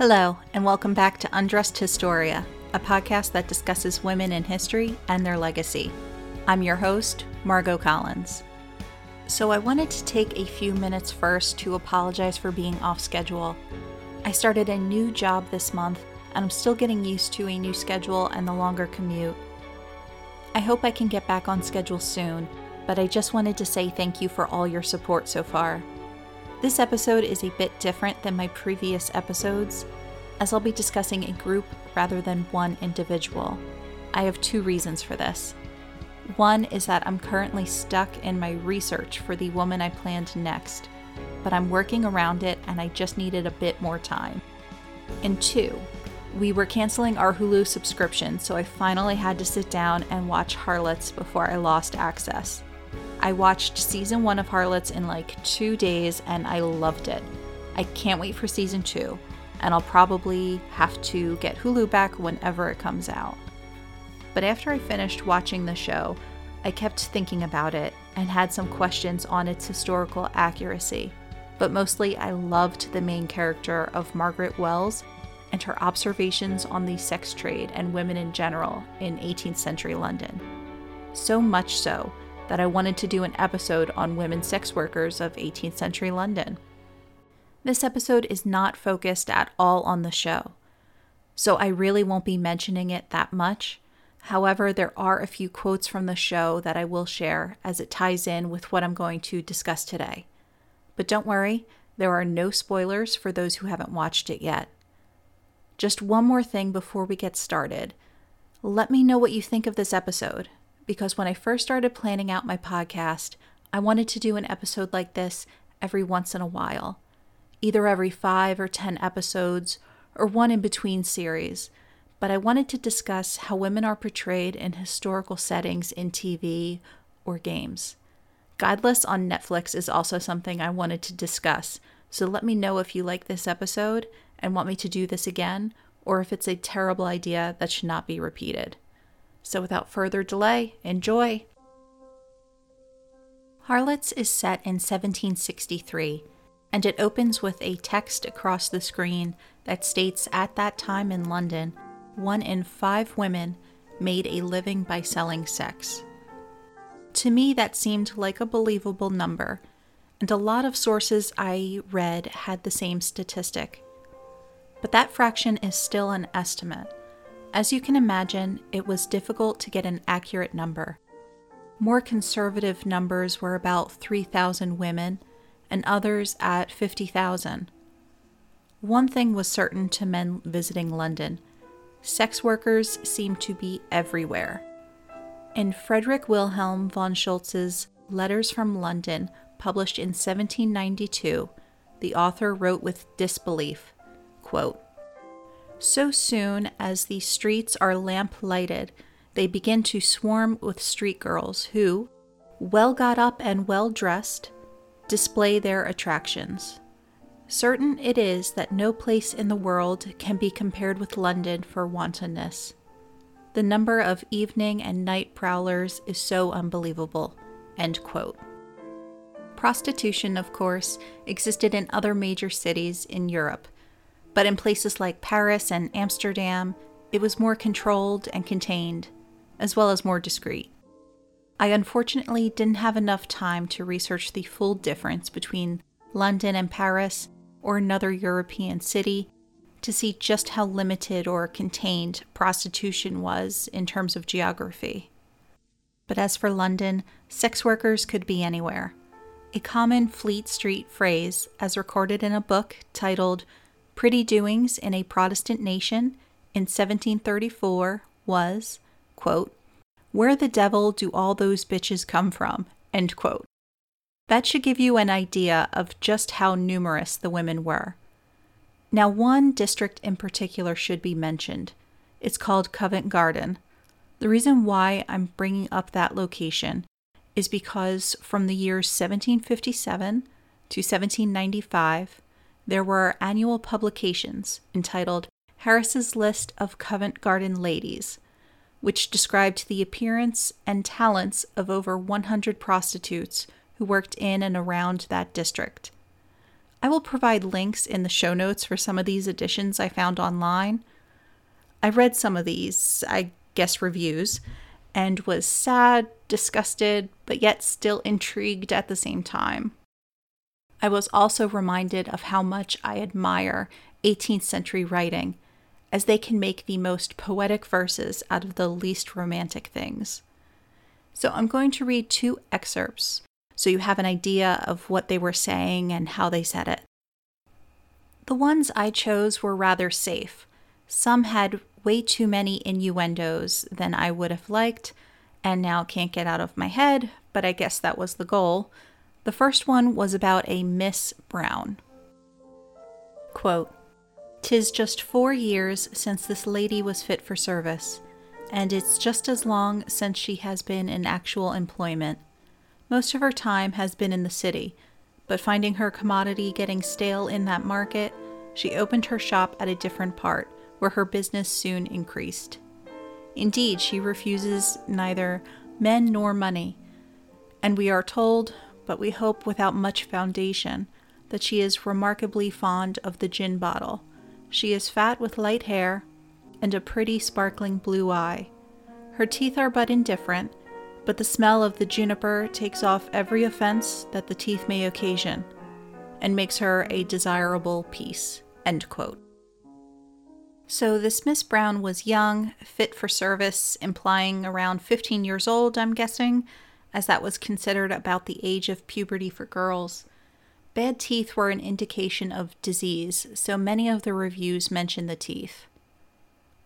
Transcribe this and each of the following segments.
Hello, and welcome back to Undressed Historia, a podcast that discusses women in history and their legacy. I'm your host, Margot Collins. So, I wanted to take a few minutes first to apologize for being off schedule. I started a new job this month, and I'm still getting used to a new schedule and the longer commute. I hope I can get back on schedule soon, but I just wanted to say thank you for all your support so far. This episode is a bit different than my previous episodes, as I'll be discussing a group rather than one individual. I have two reasons for this. One is that I'm currently stuck in my research for the woman I planned next, but I'm working around it and I just needed a bit more time. And two, we were canceling our Hulu subscription, so I finally had to sit down and watch Harlots before I lost access. I watched season one of Harlots in like two days and I loved it. I can't wait for season two, and I'll probably have to get Hulu back whenever it comes out. But after I finished watching the show, I kept thinking about it and had some questions on its historical accuracy. But mostly, I loved the main character of Margaret Wells and her observations on the sex trade and women in general in 18th century London. So much so that I wanted to do an episode on women sex workers of 18th century London. This episode is not focused at all on the show, so I really won't be mentioning it that much. However, there are a few quotes from the show that I will share as it ties in with what I'm going to discuss today. But don't worry, there are no spoilers for those who haven't watched it yet. Just one more thing before we get started. Let me know what you think of this episode because when I first started planning out my podcast, I wanted to do an episode like this every once in a while, either every five or 10 episodes, or one in between series. But I wanted to discuss how women are portrayed in historical settings in TV or games. Godless on Netflix is also something I wanted to discuss, so let me know if you like this episode and want me to do this again, or if it's a terrible idea that should not be repeated. So without further delay, enjoy! Harlots is set in 1763, and it opens with a text across the screen that states at that time in London, one in five women made a living by selling sex. To me, that seemed like a believable number, and a lot of sources I read had the same statistic. But that fraction is still an estimate as you can imagine, it was difficult to get an accurate number. More conservative numbers were about 3,000 women, and others at 50,000. One thing was certain to men visiting London sex workers seemed to be everywhere. In Frederick Wilhelm von Schultz's Letters from London, published in 1792, the author wrote with disbelief quote, so soon as the streets are lamp lighted, they begin to swarm with street girls who, well got up and well dressed, display their attractions. Certain it is that no place in the world can be compared with London for wantonness. The number of evening and night prowlers is so unbelievable. Prostitution, of course, existed in other major cities in Europe but in places like Paris and Amsterdam, it was more controlled and contained, as well as more discreet. I unfortunately didn't have enough time to research the full difference between London and Paris or another European city to see just how limited or contained prostitution was in terms of geography. But as for London, sex workers could be anywhere. A common Fleet Street phrase, as recorded in a book titled Pretty Doings in a Protestant Nation in 1734 was, quote, Where the devil do all those bitches come from? End quote. That should give you an idea of just how numerous the women were. Now, one district in particular should be mentioned. It's called Covent Garden. The reason why I'm bringing up that location is because from the years 1757 to 1795, there were annual publications entitled Harris's List of Covent Garden Ladies, which described the appearance and talents of over 100 prostitutes who worked in and around that district. I will provide links in the show notes for some of these editions I found online. I read some of these, I guess, reviews, and was sad, disgusted, but yet still intrigued at the same time. I was also reminded of how much I admire 18th century writing, as they can make the most poetic verses out of the least romantic things. So I'm going to read two excerpts so you have an idea of what they were saying and how they said it. The ones I chose were rather safe. Some had way too many innuendos than I would have liked, and now can't get out of my head, but I guess that was the goal. The first one was about a Miss Brown. Quote, Tis just four years since this lady was fit for service, and it's just as long since she has been in actual employment. Most of her time has been in the city, but finding her commodity getting stale in that market, she opened her shop at a different part, where her business soon increased. Indeed, she refuses neither men nor money, and we are told, but we hope without much foundation, that she is remarkably fond of the gin bottle. She is fat with light hair and a pretty sparkling blue eye. Her teeth are but indifferent, but the smell of the juniper takes off every offense that the teeth may occasion and makes her a desirable piece. So, this Miss Brown was young, fit for service, implying around 15 years old, I'm guessing, as that was considered about the age of puberty for girls. Bad teeth were an indication of disease, so many of the reviews mention the teeth.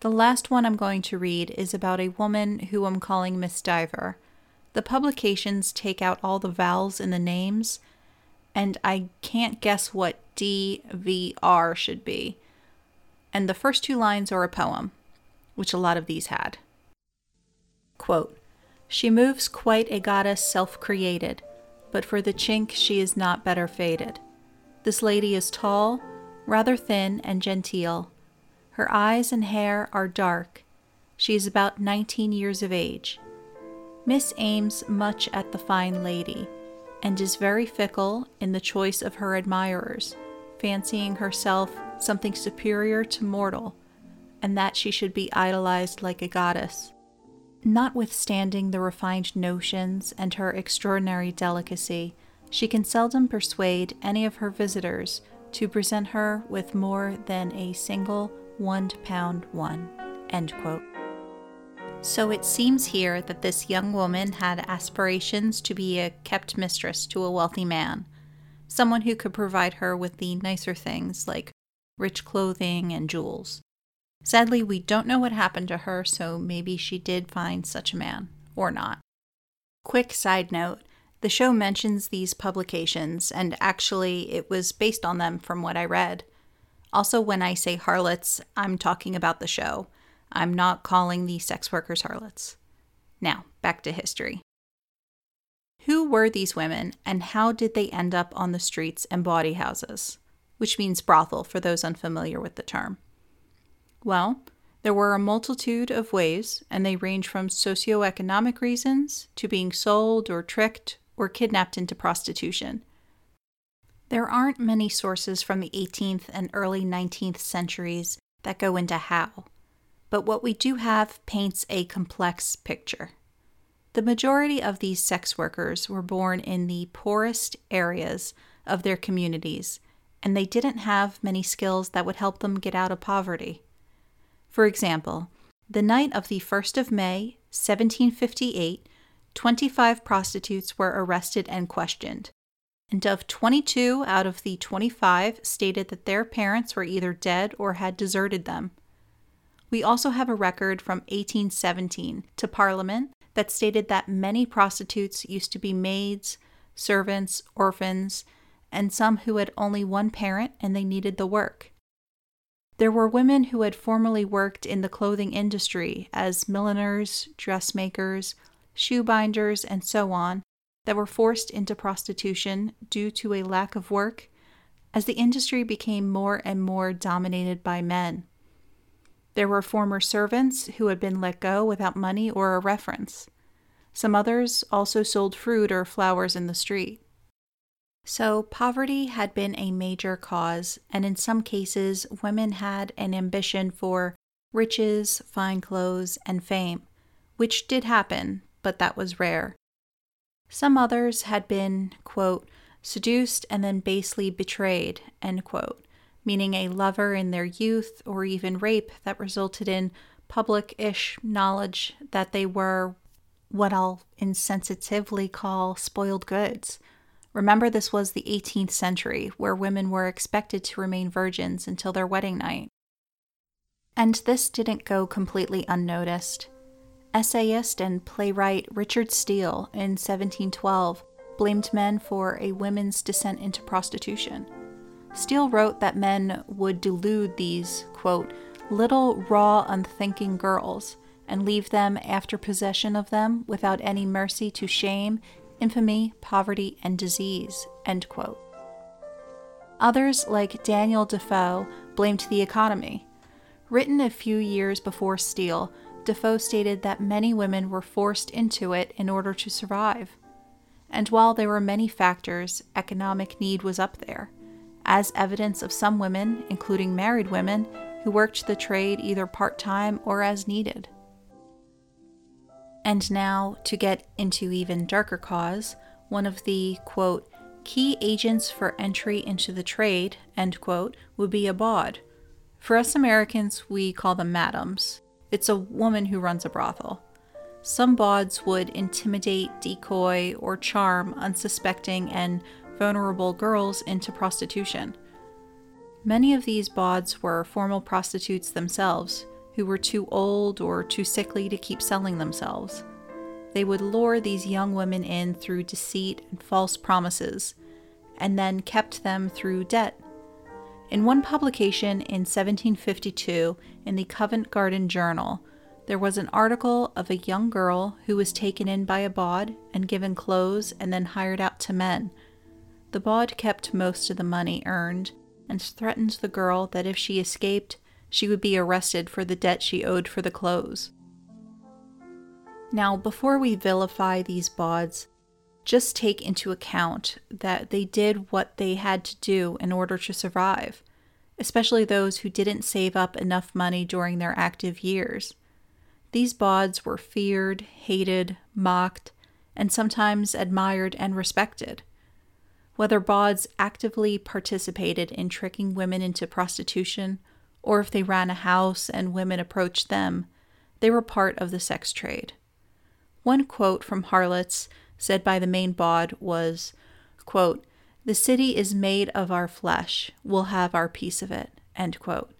The last one I'm going to read is about a woman who I'm calling Miss Diver. The publications take out all the vowels in the names, and I can't guess what DVR should be. And the first two lines are a poem, which a lot of these had. Quote, She moves quite a goddess self created, but for the chink she is not better fated. This lady is tall, rather thin, and genteel. Her eyes and hair are dark. She is about nineteen years of age. Miss aims much at the fine lady, and is very fickle in the choice of her admirers, fancying herself something superior to mortal, and that she should be idolized like a goddess. Notwithstanding the refined notions and her extraordinary delicacy, she can seldom persuade any of her visitors to present her with more than a single one pound one. So it seems here that this young woman had aspirations to be a kept mistress to a wealthy man, someone who could provide her with the nicer things like rich clothing and jewels. Sadly, we don't know what happened to her, so maybe she did find such a man, or not. Quick side note the show mentions these publications, and actually, it was based on them from what I read. Also, when I say harlots, I'm talking about the show. I'm not calling the sex workers harlots. Now, back to history. Who were these women and how did they end up on the streets and bawdy houses? Which means brothel for those unfamiliar with the term. Well, there were a multitude of ways, and they range from socioeconomic reasons to being sold or tricked or kidnapped into prostitution. There aren't many sources from the 18th and early 19th centuries that go into how, but what we do have paints a complex picture. The majority of these sex workers were born in the poorest areas of their communities, and they didn't have many skills that would help them get out of poverty. For example, the night of the 1st of May, 1758, 25 prostitutes were arrested and questioned. And of 22 out of the 25 stated that their parents were either dead or had deserted them. We also have a record from 1817 to Parliament that stated that many prostitutes used to be maids, servants, orphans, and some who had only one parent and they needed the work. There were women who had formerly worked in the clothing industry as milliners, dressmakers, shoebinders, and so on that were forced into prostitution due to a lack of work as the industry became more and more dominated by men. There were former servants who had been let go without money or a reference. Some others also sold fruit or flowers in the street. So, poverty had been a major cause, and in some cases, women had an ambition for riches, fine clothes, and fame, which did happen, but that was rare. Some others had been, quote, seduced and then basely betrayed, end quote, meaning a lover in their youth or even rape that resulted in public ish knowledge that they were what I'll insensitively call spoiled goods Remember, this was the 18th century, where women were expected to remain virgins until their wedding night. And this didn't go completely unnoticed. Essayist and playwright Richard Steele in 1712 blamed men for a women's descent into prostitution. Steele wrote that men would delude these, quote, little raw, unthinking girls and leave them after possession of them without any mercy to shame infamy, poverty, and disease. End quote. Others, like Daniel Defoe, blamed the economy. Written a few years before Steele, Defoe stated that many women were forced into it in order to survive. And while there were many factors, economic need was up there, as evidence of some women, including married women, who worked the trade either part time or as needed. And now, to get into even darker cause, one of the, quote, key agents for entry into the trade, end quote, would be a bawd. For us Americans, we call them madams. It's a woman who runs a brothel. Some bawds would intimidate, decoy, or charm unsuspecting and vulnerable girls into prostitution. Many of these bawds were formal prostitutes themselves, who were too old or too sickly to keep selling themselves. They would lure these young women in through deceit and false promises, and then kept them through debt. In one publication in 1752 in the Covent Garden Journal, there was an article of a young girl who was taken in by a bawd and given clothes and then hired out to men. The bawd kept most of the money earned and threatened the girl that if she escaped, she would be arrested for the debt she owed for the clothes. Now, before we vilify these bawds, just take into account that they did what they had to do in order to survive, especially those who didn't save up enough money during their active years. These bawds were feared, hated, mocked, and sometimes admired and respected. Whether bawds actively participated in tricking women into prostitution or if they ran a house and women approached them, they were part of the sex trade. One quote from Harlots said by the main bawd was, quote, The city is made of our flesh. We'll have our piece of it. End quote.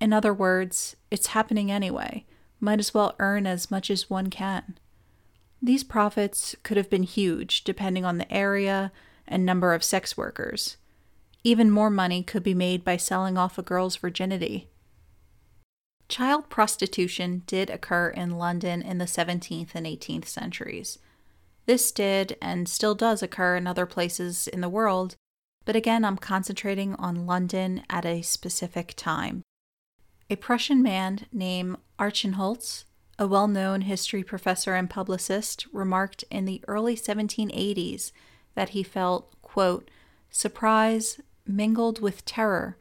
In other words, it's happening anyway. Might as well earn as much as one can. These profits could have been huge depending on the area and number of sex workers. Even more money could be made by selling off a girl's virginity. Child prostitution did occur in London in the 17th and 18th centuries. This did and still does occur in other places in the world, but again, I'm concentrating on London at a specific time. A Prussian man named Archenholz, a well known history professor and publicist, remarked in the early 1780s that he felt, quote, surprise, mingled with terror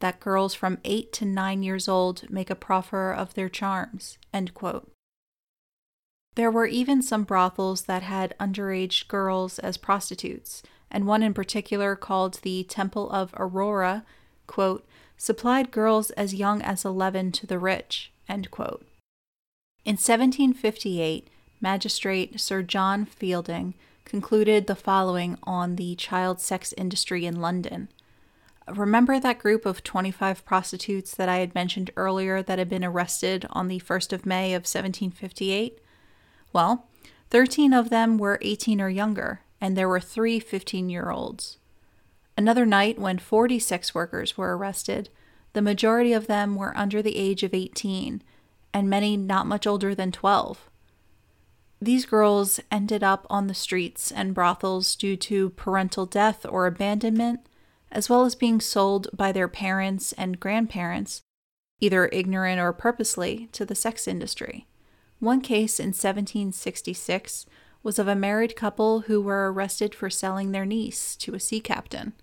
that girls from 8 to 9 years old make a proffer of their charms. There were even some brothels that had underage girls as prostitutes, and one in particular called the Temple of Aurora, quote, supplied girls as young as 11 to the rich. In 1758, Magistrate Sir John Fielding concluded the following on the child sex industry in London. Remember that group of 25 prostitutes that I had mentioned earlier that had been arrested on the 1st of May of 1758? Well, 13 of them were 18 or younger, and there were three 15 year olds. Another night, when 40 sex workers were arrested, the majority of them were under the age of 18, and many not much older than 12. These girls ended up on the streets and brothels due to parental death or abandonment, as well as being sold by their parents and grandparents, either ignorant or purposely, to the sex industry. One case in 1766 was of a married couple who were arrested for selling their niece to a sea captain.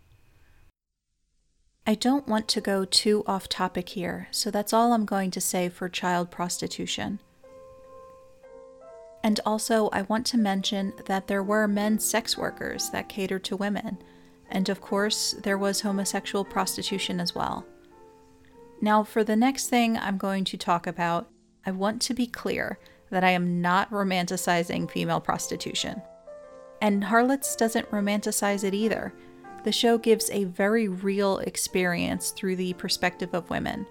I don't want to go too off topic here, so that's all I'm going to say for child prostitution. And also, I want to mention that there were men sex workers that catered to women, and of course, there was homosexual prostitution as well. Now, for the next thing I'm going to talk about, I want to be clear that I am not romanticizing female prostitution. And Harlots doesn't romanticize it either. The show gives a very real experience through the perspective of women.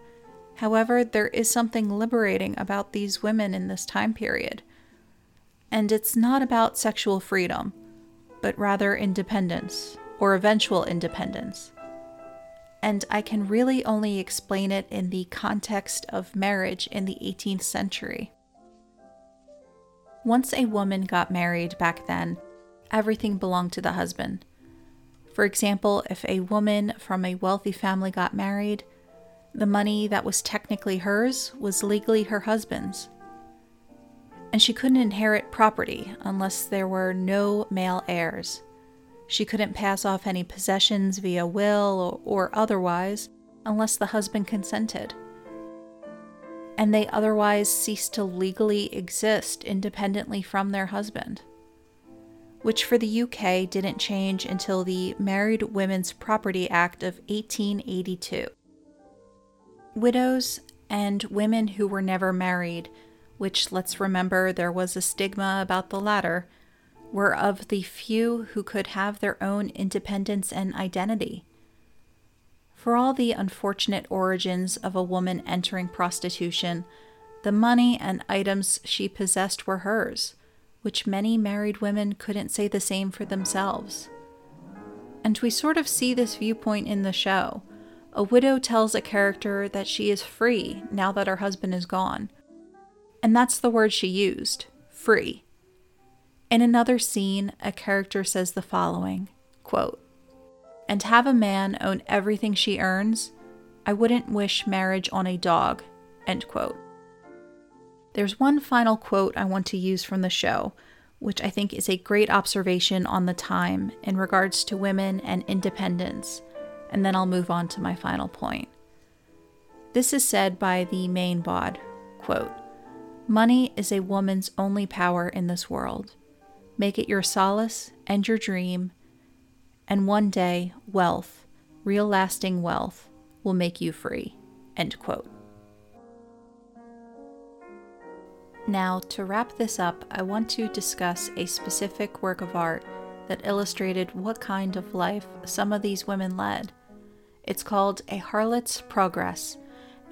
However, there is something liberating about these women in this time period. And it's not about sexual freedom, but rather independence, or eventual independence. And I can really only explain it in the context of marriage in the 18th century. Once a woman got married back then, everything belonged to the husband. For example, if a woman from a wealthy family got married, the money that was technically hers was legally her husband's. And she couldn't inherit property unless there were no male heirs. She couldn't pass off any possessions via will or, or otherwise unless the husband consented and they otherwise ceased to legally exist independently from their husband. Which for the UK didn't change until the Married Women's Property Act of 1882. Widows and women who were never married, which let's remember there was a stigma about the latter, were of the few who could have their own independence and identity. For all the unfortunate origins of a woman entering prostitution, the money and items she possessed were hers, which many married women couldn't say the same for themselves. And we sort of see this viewpoint in the show. A widow tells a character that she is free now that her husband is gone. And that's the word she used free. In another scene, a character says the following quote, and have a man own everything she earns, I wouldn't wish marriage on a dog. End quote. There's one final quote I want to use from the show, which I think is a great observation on the time in regards to women and independence, and then I'll move on to my final point. This is said by the main bawd, quote, Money is a woman's only power in this world. Make it your solace and your dream and one day, wealth, real lasting wealth, will make you free. End quote. Now, to wrap this up, I want to discuss a specific work of art that illustrated what kind of life some of these women led. It's called A Harlot's Progress,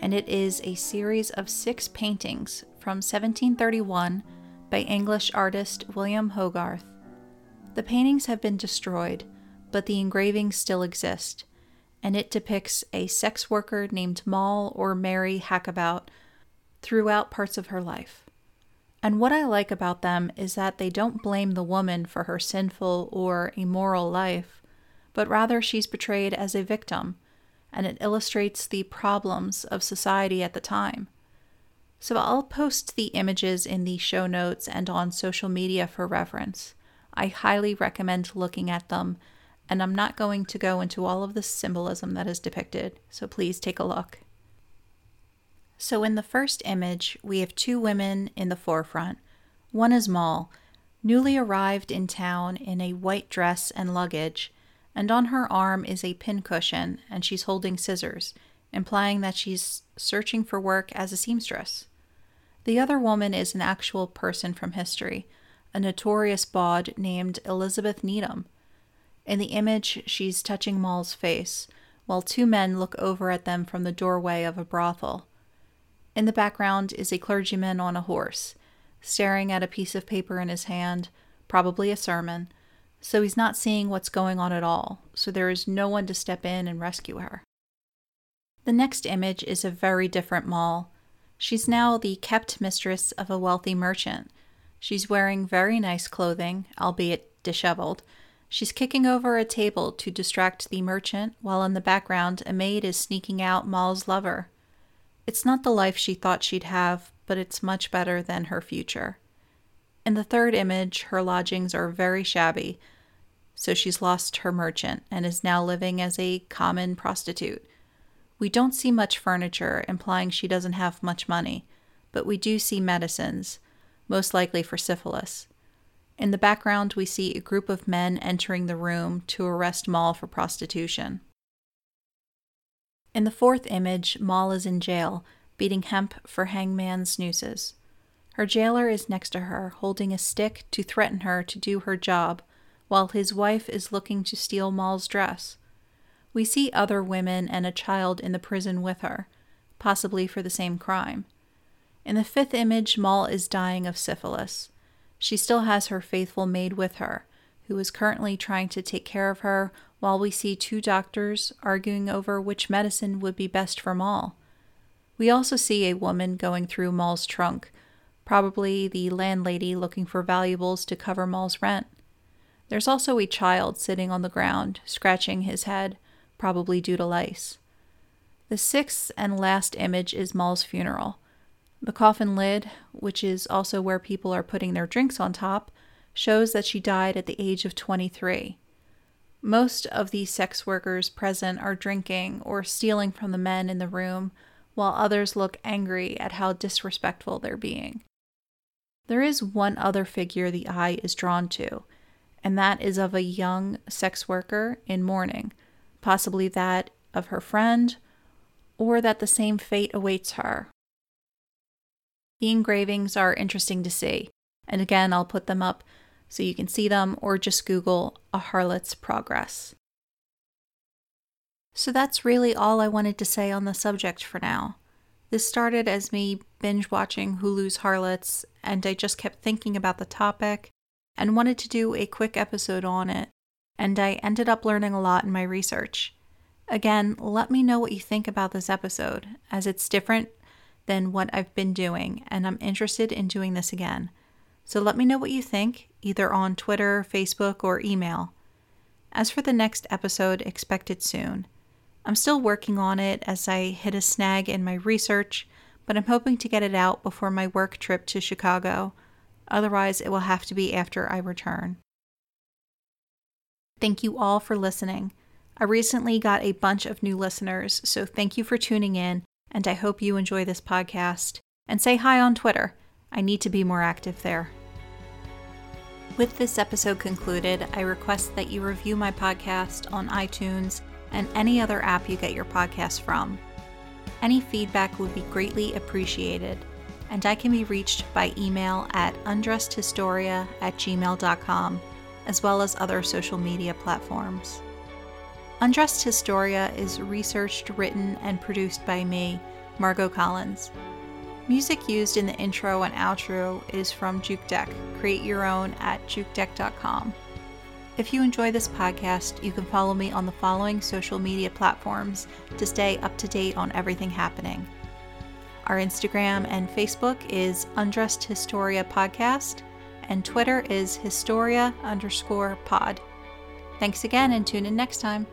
and it is a series of six paintings from 1731 by English artist William Hogarth. The paintings have been destroyed, but the engravings still exist, and it depicts a sex worker named Moll or Mary Hackabout throughout parts of her life. And what I like about them is that they don't blame the woman for her sinful or immoral life, but rather she's portrayed as a victim, and it illustrates the problems of society at the time. So I'll post the images in the show notes and on social media for reference. I highly recommend looking at them and I'm not going to go into all of the symbolism that is depicted, so please take a look. So, in the first image, we have two women in the forefront. One is Moll, newly arrived in town in a white dress and luggage, and on her arm is a pincushion, and she's holding scissors, implying that she's searching for work as a seamstress. The other woman is an actual person from history, a notorious bawd named Elizabeth Needham in the image, she's touching Moll's face, while two men look over at them from the doorway of a brothel. In the background is a clergyman on a horse, staring at a piece of paper in his hand, probably a sermon, so he's not seeing what's going on at all, so there is no one to step in and rescue her. The next image is a very different Moll. She's now the kept mistress of a wealthy merchant. She's wearing very nice clothing, albeit disheveled, She's kicking over a table to distract the merchant, while in the background, a maid is sneaking out Moll's lover. It's not the life she thought she'd have, but it's much better than her future. In the third image, her lodgings are very shabby, so she's lost her merchant and is now living as a common prostitute. We don't see much furniture, implying she doesn't have much money, but we do see medicines, most likely for syphilis. In the background, we see a group of men entering the room to arrest Moll for prostitution. In the fourth image, Moll is in jail, beating hemp for hangman's nooses. Her jailer is next to her, holding a stick to threaten her to do her job, while his wife is looking to steal Moll's dress. We see other women and a child in the prison with her, possibly for the same crime. In the fifth image, Moll is dying of syphilis. She still has her faithful maid with her, who is currently trying to take care of her, while we see two doctors arguing over which medicine would be best for Moll. We also see a woman going through Moll's trunk, probably the landlady looking for valuables to cover Moll's rent. There's also a child sitting on the ground, scratching his head, probably due to lice. The sixth and last image is Moll's funeral. The coffin lid, which is also where people are putting their drinks on top, shows that she died at the age of 23. Most of the sex workers present are drinking or stealing from the men in the room, while others look angry at how disrespectful they're being. There is one other figure the eye is drawn to, and that is of a young sex worker in mourning, possibly that of her friend, or that the same fate awaits her. The engravings are interesting to see, and again, I'll put them up so you can see them or just Google a harlot's progress. So that's really all I wanted to say on the subject for now. This started as me binge watching Hulu's Harlots, and I just kept thinking about the topic and wanted to do a quick episode on it, and I ended up learning a lot in my research. Again, let me know what you think about this episode, as it's different than what I've been doing, and I'm interested in doing this again. So let me know what you think, either on Twitter, Facebook, or email. As for the next episode, expect it soon. I'm still working on it as I hit a snag in my research, but I'm hoping to get it out before my work trip to Chicago. Otherwise, it will have to be after I return. Thank you all for listening. I recently got a bunch of new listeners, so thank you for tuning in, and I hope you enjoy this podcast. And say hi on Twitter. I need to be more active there. With this episode concluded, I request that you review my podcast on iTunes and any other app you get your podcast from. Any feedback would be greatly appreciated, and I can be reached by email at undressedhistoria at gmail.com, as well as other social media platforms. Undressed Historia is researched, written, and produced by me, Margot Collins. Music used in the intro and outro is from Jukedeck. Create your own at jukedeck.com. If you enjoy this podcast, you can follow me on the following social media platforms to stay up to date on everything happening. Our Instagram and Facebook is Undressed Historia Podcast, and Twitter is Historia underscore pod. Thanks again and tune in next time.